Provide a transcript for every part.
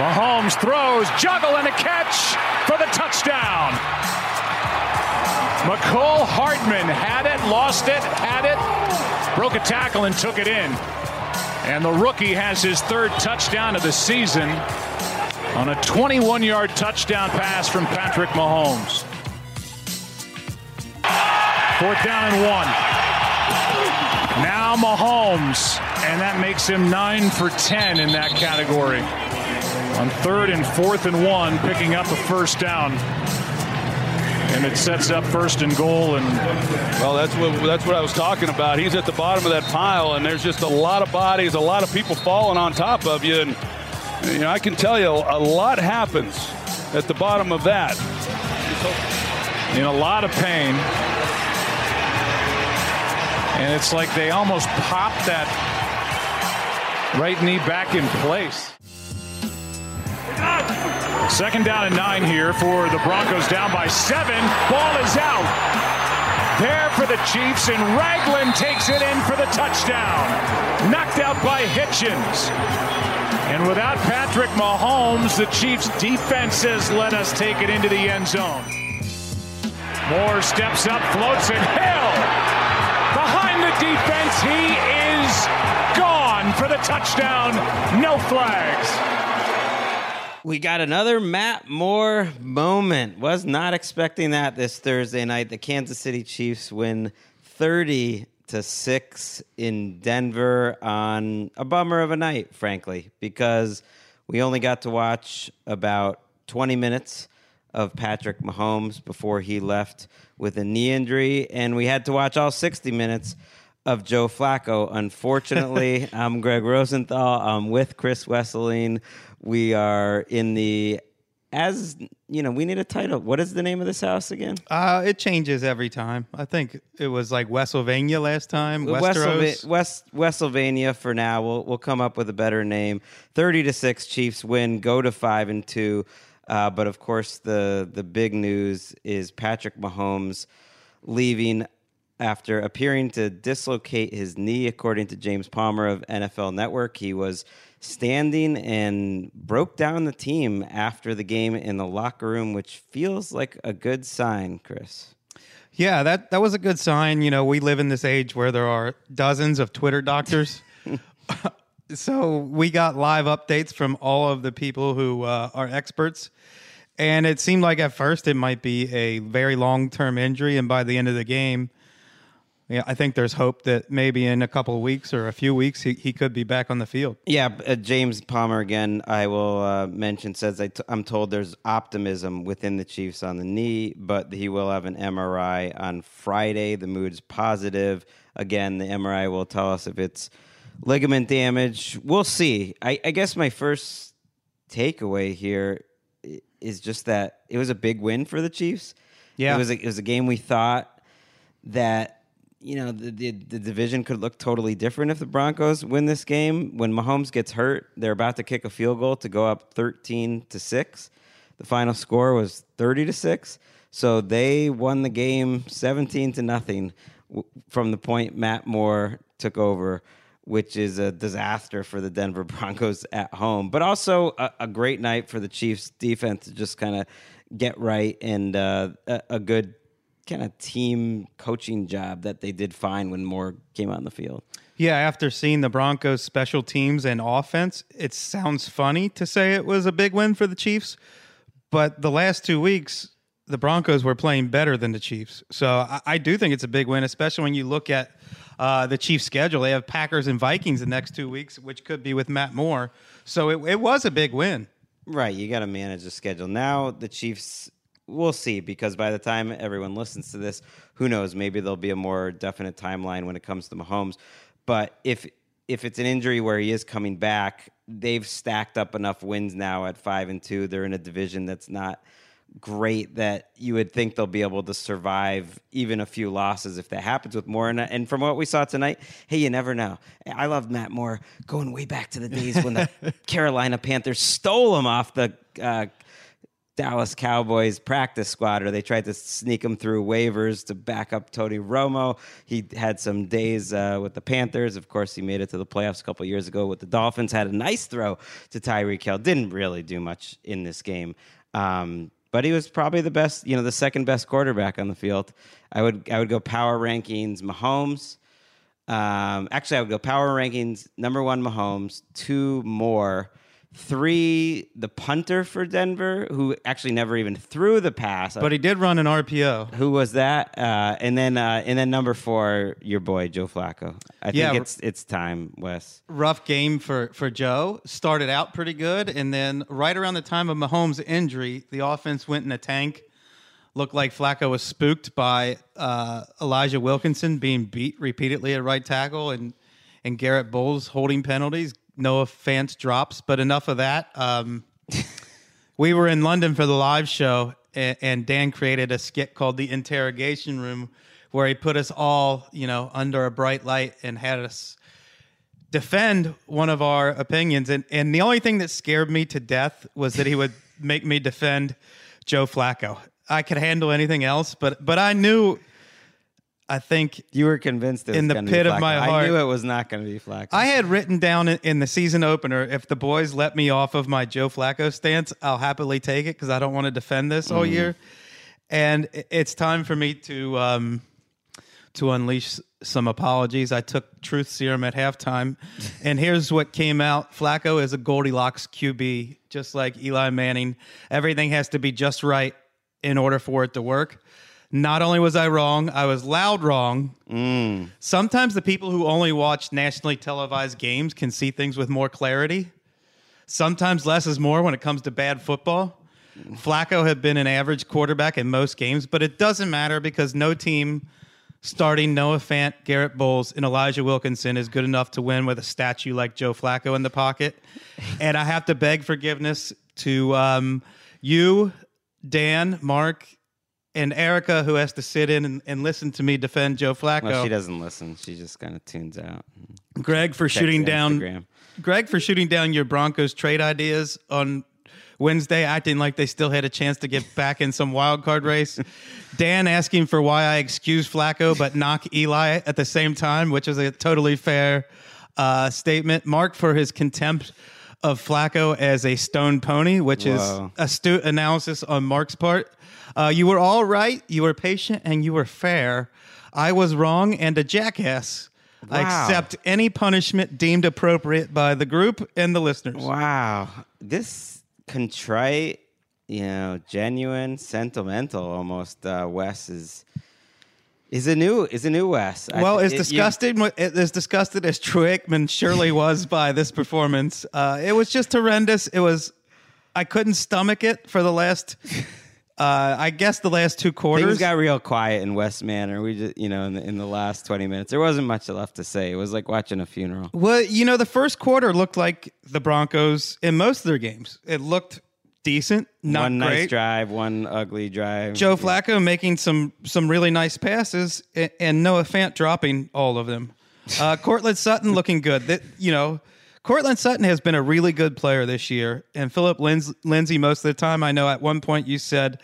Mahomes throws, juggle, and a catch for the touchdown. Mecole Hardman had it, lost it, had it, broke a tackle, and took it in. And the rookie has his third touchdown of the season on a 21 yard touchdown pass from Patrick Mahomes. Fourth down and one. Now Mahomes, and that makes him 9 for 10 in that category. On third and fourth and one, picking up a first down. And it sets up first and goal. And well, that's what that's what I was talking about. He's at the bottom of that pile, and there's just a lot of bodies, a lot of people falling on top of you. And you know, I can tell you, a lot happens at the bottom of that. In a lot of pain. And it's like they almost popped that right knee back in place. Second down and nine here for the Broncos down by seven. Ball is out. There for the Chiefs, and Ragland takes it in for the touchdown. Knocked out by Hitchens. And without Patrick Mahomes, the Chiefs defense let us take it into the end zone. Moore steps up, floats, and Hill behind the defense. He is gone for the touchdown. No flags. We got another Matt Moore moment. Was not expecting that this Thursday night. The Kansas City Chiefs win 30 to 6 in Denver on a bummer of a night, frankly, because we only got to watch about 20 minutes of Patrick Mahomes before he left with a knee injury, and we had to watch all 60 minutes of Joe Flacco. Unfortunately, I'm Gregg Rosenthal. I'm with Chris Wesseling. We are in the as you know, we need a title. What is the name of this house again? Uh, it changes every time. I think it was like Westlvania last time. Westeros. West for now. We'll we'll come up with a better name. Thirty to six, Chiefs win. Go to five and two. Uh, but of course, the the big news is Patrick Mahomes leaving after appearing to dislocate his knee, according to James Palmer of NFL Network. He was standing and broke down the team after the game in the locker room, which feels like a good sign, Chris. Yeah, that, that was a good sign. You know, we live in this age where there are dozens of Twitter doctors. so we got live updates from all of the people who uh, are experts. And it seemed like at first it might be a very long term injury. And by the end of the game, yeah, I think there's hope that maybe in a couple of weeks or a few weeks he, he could be back on the field. Yeah, uh, James Palmer again. I will uh, mention says i t- I'm told there's optimism within the Chiefs on the knee, but he will have an MRI on Friday. The mood's positive. Again, the MRI will tell us if it's ligament damage. We'll see. I, I guess my first takeaway here is just that it was a big win for the Chiefs. Yeah, it was a, it was a game we thought that you know, the, the, the division could look totally different if the Broncos win this game. When Mahomes gets hurt, they're about to kick a field goal to go up 13 to 6. The final score was 30 to 6. So they won the game 17 to nothing from the point Matt Moore took over, which is a disaster for the Denver Broncos at home, but also a, a great night for the Chiefs defense to just kind of get right and uh, a, a good kind of team coaching job that they did fine when Moore came out on the field. Yeah, after seeing the Broncos special teams and offense, it sounds funny to say it was a big win for the Chiefs, but the last two weeks, the Broncos were playing better than the Chiefs. So I, I do think it's a big win, especially when you look at uh, the Chiefs' schedule. They have Packers and Vikings the next two weeks, which could be with Matt Moore. So it, it was a big win. Right, you got to manage the schedule. Now the Chiefs we'll see because by the time everyone listens to this, who knows? Maybe there'll be a more definite timeline when it comes to Mahomes. But if if it's an injury where he is coming back, they've stacked up enough wins now at five and two. They're in a division that's not great that you would think they'll be able to survive even a few losses if that happens with Moore. And, and from what we saw tonight, hey, you never know. I love Matt Moore going way back to the days when the Carolina Panthers stole him off the uh, Dallas Cowboys practice squad, or they tried to sneak him through waivers to back up Tony Romo. He had some days uh, with the Panthers. Of course, he made it to the playoffs a couple years ago with the Dolphins. Had a nice throw to Tyreek Hill. Didn't really do much in this game. Um, but he was probably the best, you know, the second best quarterback on the field. I would I would go power rankings Mahomes. Um, actually, I would go power rankings number one Mahomes, two more Three, the punter for Denver, who actually never even threw the pass. But he did run an RPO. Who was that? Uh, and then, uh, and then number four, your boy Joe Flacco. I Yeah. think it's it's time, Wes. Rough game for, for Joe. Started out pretty good. And then right around the time of Mahomes' injury, the offense went in a tank. Looked like Flacco was spooked by uh, Elijah Wilkinson being beat repeatedly at right tackle and, and Garett Bolles holding penalties. Noah Fant drops, but enough of that. Um, we were in London for the live show, and, and Dan created a skit called "The Interrogation Room," where he put us all, you know, under a bright light and had us defend one of our opinions. And and the only thing that scared me to death was that he would make me defend Joe Flacco. I could handle anything else, but but I knew. I think You were convinced In the pit be of my heart. I knew it was not going to be Flacco. I had written down in, in the season opener if the boys let me off of my Joe Flacco stance, I'll happily take it because I don't want to defend this all year. And it's time for me to um, to unleash some apologies. I took truth serum at halftime, and here's what came out: Flacco is a Goldilocks QB, just like Eli Manning. Everything has to be just right in order for it to work. Not only was I wrong, I was loud wrong. Sometimes the people who only watch nationally televised games can see things with more clarity. Sometimes less is more when it comes to bad football. Flacco had been an average quarterback in most games, but it doesn't matter because no team starting Noah Fant, Garett Bolles, and Elijah Wilkinson is good enough to win with a statue like Joe Flacco in the pocket. and I have to beg forgiveness to um, you, Dan, Mark, and Erica, who has to sit in and, and listen to me defend Joe Flacco. well, she doesn't listen. She just kind of tunes out. Greg for shooting down Instagram. Greg for shooting down your Broncos trade ideas on Wednesday, acting like they still had a chance to get back in some wild card race. Dan asking for why I excuse Flacco but knock Eli at the same time, which is a totally fair uh, statement. Mark for his contempt of Flacco as a stone pony, which Whoa. is astute analysis on Mark's part. Uh, you were all right, you were patient, and you were fair. I was wrong and a jackass. I accept any punishment deemed appropriate by the group and the listeners. Wow, this contrite, you know, genuine, sentimental, almost. Uh, Wes is is a new is a new Wes. Well, thi- as it- you- disgusted as disgusted as Troy Aikman surely was by this performance, uh, it was just horrendous. It was I couldn't stomach it for the last, uh, I guess the last two Things quarters. got real quiet in West Manor. We just, you know, in the, in the last twenty minutes, there wasn't much left to say. It was like watching a funeral. Well, you know, the first quarter looked like the Broncos in most of their games. It looked decent, not one great. nice drive, one ugly drive. Joe Flacco making some some really nice passes, and, and Noah Fant dropping all of them. Uh, Courtland Sutton looking good. That you know, Courtland Sutton has been a really good player this year, and Phillip Linds- Lindsay most of the time. I know at one point you said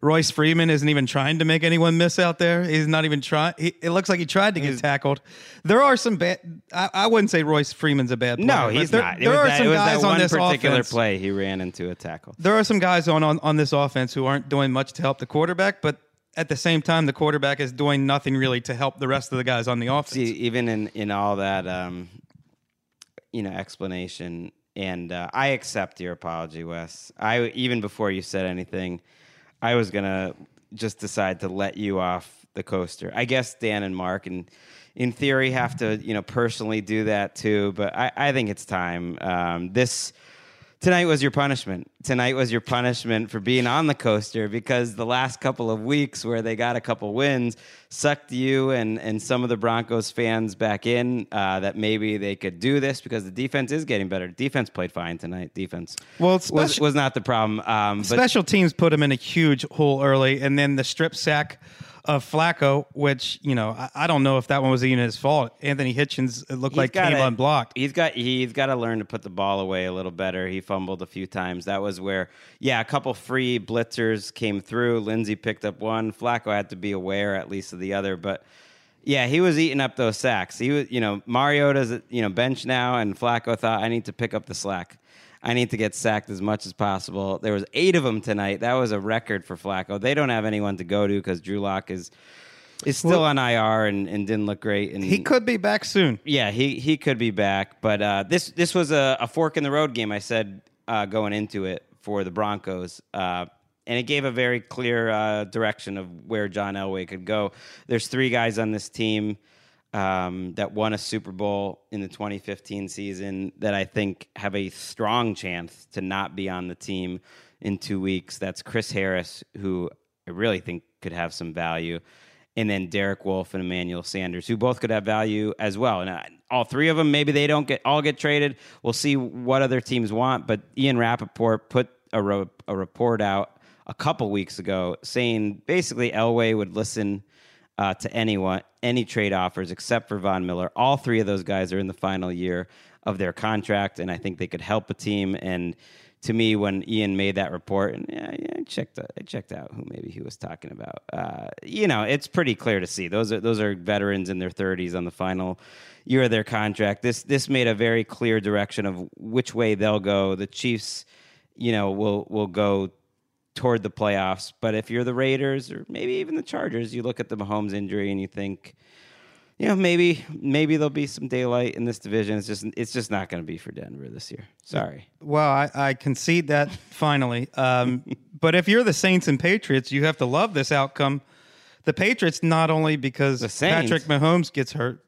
Royce Freeman isn't even trying to make anyone miss out there. He's not even trying. He, it looks like he tried to get tackled. There are some bad. I, I wouldn't say Royce Freeman's a bad player. No, he's there, not. There are that, some guys on this particular offense. play he ran into a tackle. There are some guys on, on on this offense who aren't doing much to help the quarterback, but at the same time, the quarterback is doing nothing really to help the rest of the guys on the offense. See, even in in all that, um, you know, explanation, and uh, I accept your apology, Wes. I even before you said anything, I was gonna just decide to let you off the coaster. I guess Dan and Mark, and in theory, have to you know personally do that too. But I, I think it's time. Um, this tonight was your punishment. Tonight was your punishment for being on the coaster because the last couple of weeks where they got a couple wins sucked you and, and some of the Broncos fans back in uh, that maybe they could do this because the defense is getting better. Defense played fine tonight. Defense Well, it's was, was not the problem. Um, but Special teams put him in a huge hole early, and then the strip sack of Flacco, which you know I, I don't know if that one was even his fault. Anthony Hitchens it looked he's like came gotta- unblocked. He's got he's got to learn to put the ball away a little better. He fumbled a few times. That was where yeah, a couple free blitzers came through. Lindsay picked up one. Flacco had to be aware at least of the other, but yeah, he was eating up those sacks. He was, you know, Mariota's you know bench now, and Flacco thought I need to pick up the slack. I need to get sacked as much as possible. There was eight of them tonight. That was a record for Flacco. They don't have anyone to go to because Drew Lock is is still on IR and, and didn't look great. And He could be back soon. yeah, he he could be back, but uh, this this was a, a fork in the road game. I said uh, going into it for the Broncos, uh, and it gave a very clear uh, direction of where John Elway could go. There's three guys on this team um, that won a Super Bowl in the 2015 season that I think have a strong chance to not be on the team in two weeks. That's Chris Harris, who I really think could have some value and then Derek Wolfe and Emmanuel Sanders, who both could have value as well. And all three of them, maybe they don't get all get traded. We'll see what other teams want. But Ian Rapoport put a, a report out a couple weeks ago saying basically Elway would listen uh, to anyone, any trade offers except for Von Miller. All three of those guys are in the final year of their contract, and I think they could help a team. And to me, when Ian made that report, and yeah, yeah, I checked, I checked out who maybe he was talking about. Uh, you know, it's pretty clear to see those are those are veterans in their 30s on the final year of their contract. This this made a very clear direction of which way they'll go. The Chiefs, you know, will will go toward the playoffs. But if you're the Raiders or maybe even the Chargers, you look at the Mahomes injury and you think, you know, maybe maybe there'll be some daylight in this division. It's just it's just not going to be for Denver this year. Sorry. Well, I, I concede that finally. Um, but if you're the Saints and Patriots, you have to love this outcome. The Patriots not only because Patrick Mahomes gets hurt,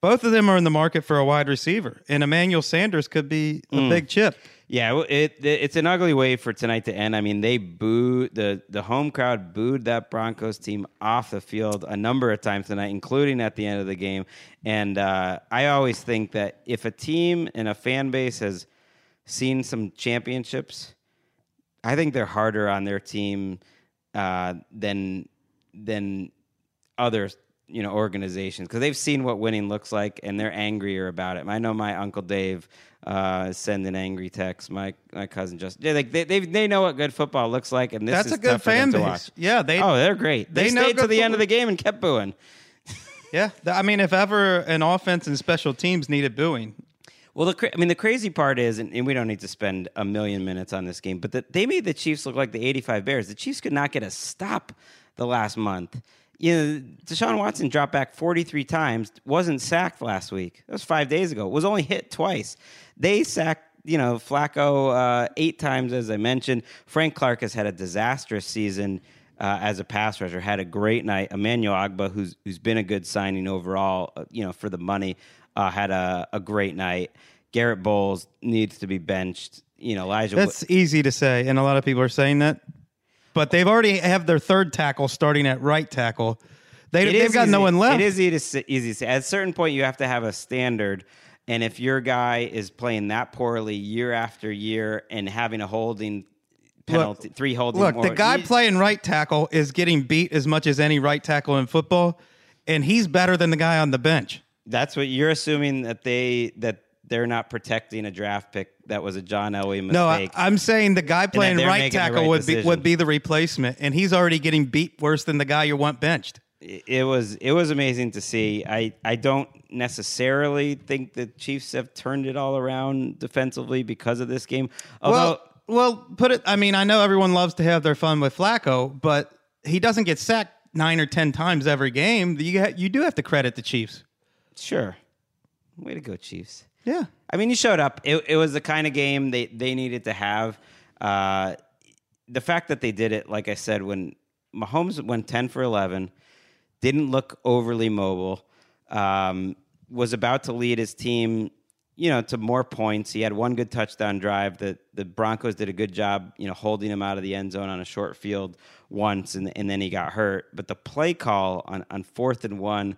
both of them are in the market for a wide receiver, and Emmanuel Sanders could be a big chip. Yeah, it, it it's an ugly way for tonight to end. I mean, they booed the the home crowd booed that Broncos team off the field a number of times tonight, including at the end of the game. And uh, I always think that if a team and a fan base has seen some championships, I think they're harder on their team uh, than than other you know organizations because they've seen what winning looks like and they're angrier about it. I know my uncle Dave uh, send an angry text. My my cousin just yeah, like they they they know what good football looks like, and this That's is a good fan base. watch. Yeah, they oh, they're great. They, they stayed to the end of the game and kept booing. Yeah, I mean, if ever an offense and special teams needed booing, Well, the I mean, the crazy part is, and, and we don't need to spend a million minutes on this game, but that they made the Chiefs look like the '85 Bears. The Chiefs could not get a stop the last month. You know, Deshaun Watson dropped back 43 times, wasn't sacked last week. That was five days ago. Was only hit twice. They sacked, you know, Flacco uh, eight times, as I mentioned. Frank Clark has had a disastrous season uh, as a pass rusher. Had a great night. Emmanuel Ogbah, who's who's been a good signing overall, uh, you know, for the money, uh, had a, a great night. Garett Bolles needs to be benched. You know, Elijah. that's easy to say, and a lot of people are saying that. But they've already have their third tackle starting at right tackle. They, It they've got no one left. It is easy to, say, easy to say. At a certain point, you have to have a standard. And if your guy is playing that poorly year after year and having a holding penalty, three holding. Look, more. the guy You- playing right tackle is getting beat as much as any right tackle in football, and he's better than the guy on the bench. That's what you're assuming that they that they're not protecting a draft pick that was a John Elway mistake. No, I, I'm saying the guy playing right tackle right would be would be the replacement, and he's already getting beat worse than the guy you want benched. it was it was amazing to see. I I don't necessarily think the Chiefs have turned it all around defensively because of this game. Although well, well, put it. I mean, I know everyone loves to have their fun with Flacco, but he doesn't get sacked nine or ten times every game. You ha- you do have to credit the Chiefs. sure, way to go, Chiefs. Yeah. I mean, you showed up. It, it was the kind of game they, they needed to have. Uh, the fact that they did it, like I said, when Mahomes went 10 for 11, didn't look overly mobile, um, was about to lead his team, you know, to more points. He had one good touchdown drive. The the Broncos did a good job, you know, holding him out of the end zone on a short field once, and, and then he got hurt. But the play call on, on fourth and one,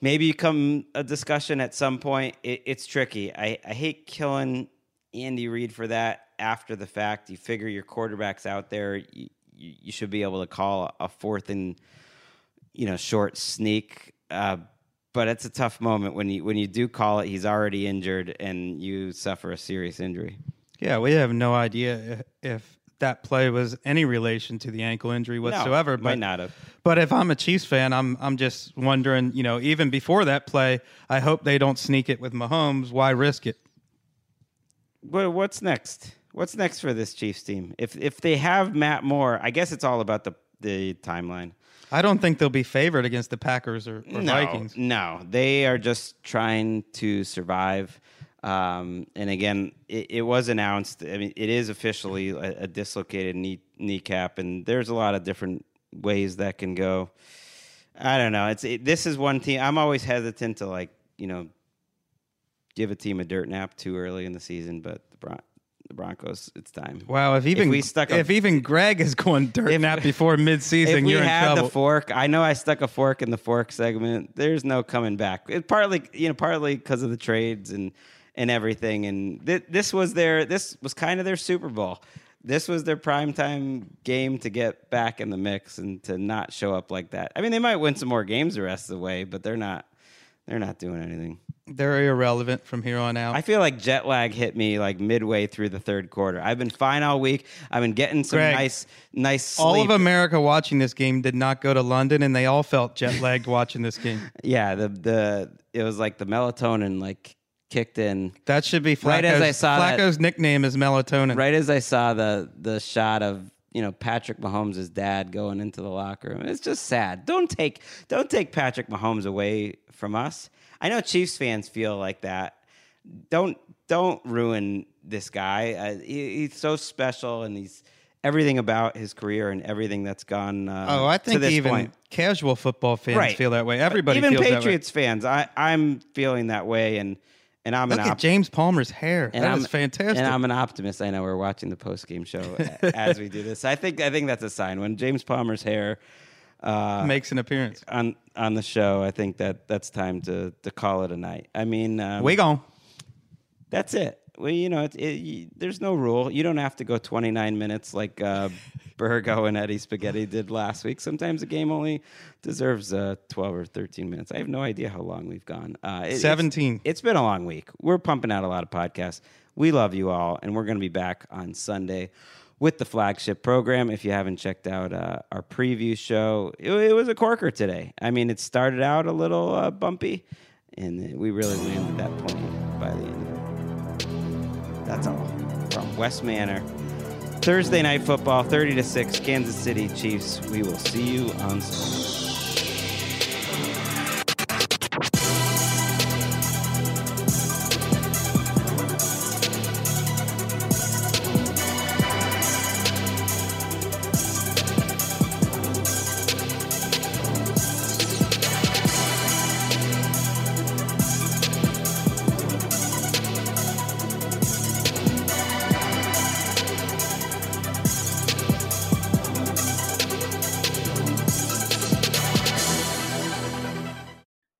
maybe come a discussion at some point. It, it's tricky. I, I hate killing Andy Reid for that after the fact. You figure your quarterback's out there. You, you, you should be able to call a fourth and you know short sneak. Uh, but it's a tough moment when you when you do call it. He's already injured and you suffer a serious injury. Yeah, we have no idea if, if that play was any relation to the ankle injury whatsoever. no, but might not have. But if I'm a Chiefs fan, I'm I'm just wondering, you know, even before that play, I hope they don't sneak it with Mahomes. Why risk it? What, what's next? What's next for this Chiefs team? If if they have Matt Moore, I guess it's all about the the timeline. I don't think they'll be favored against the Packers or, or no, Vikings. No, they are just trying to survive. Um, and again, it, it was announced. I mean, it is officially a, a dislocated knee kneecap, and there's a lot of different ways that can go. I don't know. It's it, this is one team. I'm always hesitant to like you know give a team a dirt nap too early in the season, but the, Bron- the Broncos, it's time. Wow, if even if we stuck a- if even Greg is going dirt If- nap before if midseason, we you're in had trouble. the fork, I know I stuck a fork in the fork segment. There's no coming back. It partly, you know, partly because of the trades and and everything. And th- this was their, this was kind of their Super Bowl. This was their primetime game to get back in the mix and to not show up like that. I mean, they might win some more games the rest of the way, but they're not. They're not doing anything. They're irrelevant from here on out. I feel like jet lag hit me like midway through the third quarter. I've been fine all week. I've been getting some Greg, nice, nice sleep. all of America watching this game did not go to London, and they all felt jet lagged watching this game. Yeah, the the it was like the melatonin like kicked in That should be Flacco's, Right as I saw that- Flacco's nickname is melatonin. right as I saw the the shot of you know Patrick Mahomes' dad going into the locker room. It's just sad. Don't take don't take Patrick Mahomes away from us. I know Chiefs fans feel like that. Don't don't ruin this guy. Uh, he, he's so special, and he's everything about his career and everything that's gone. Uh, Oh, I think even point. casual football fans Right. feel that way. Everybody even feels Patriots fans. I I'm feeling that way, and and I'm way. an op- at James Palmer's hair. and That I'm is fantastic. And I'm an optimist. I know we're watching the post game show as we do this. I think I think that's a sign when James Palmer's hair uh, Makes an appearance. on on the show. I think that that's time to to call it a night. I mean, um, we gone. that's it. Well, you know, it, it, you, there's no rule. You don't have to go 29 minutes like uh, Burgo and Eddie Spaghetti did last week. Sometimes a game only deserves uh, 12 or 13 minutes. I have no idea how long we've gone. Uh, it- it's- 17. it's been a long week. We're pumping out a lot of podcasts. We love you all, and we're going to be back on Sunday with the flagship program. If you haven't checked out uh, our preview show, it, it was a corker today. I mean, it started out a little uh, bumpy, and we really landed that plane by the end of it. That's all from West Manor. Thursday night football, 30 to 6, Kansas City Chiefs. We will see you on Sunday.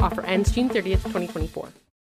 Offer ends June 30th, 2024.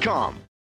Indeed.com.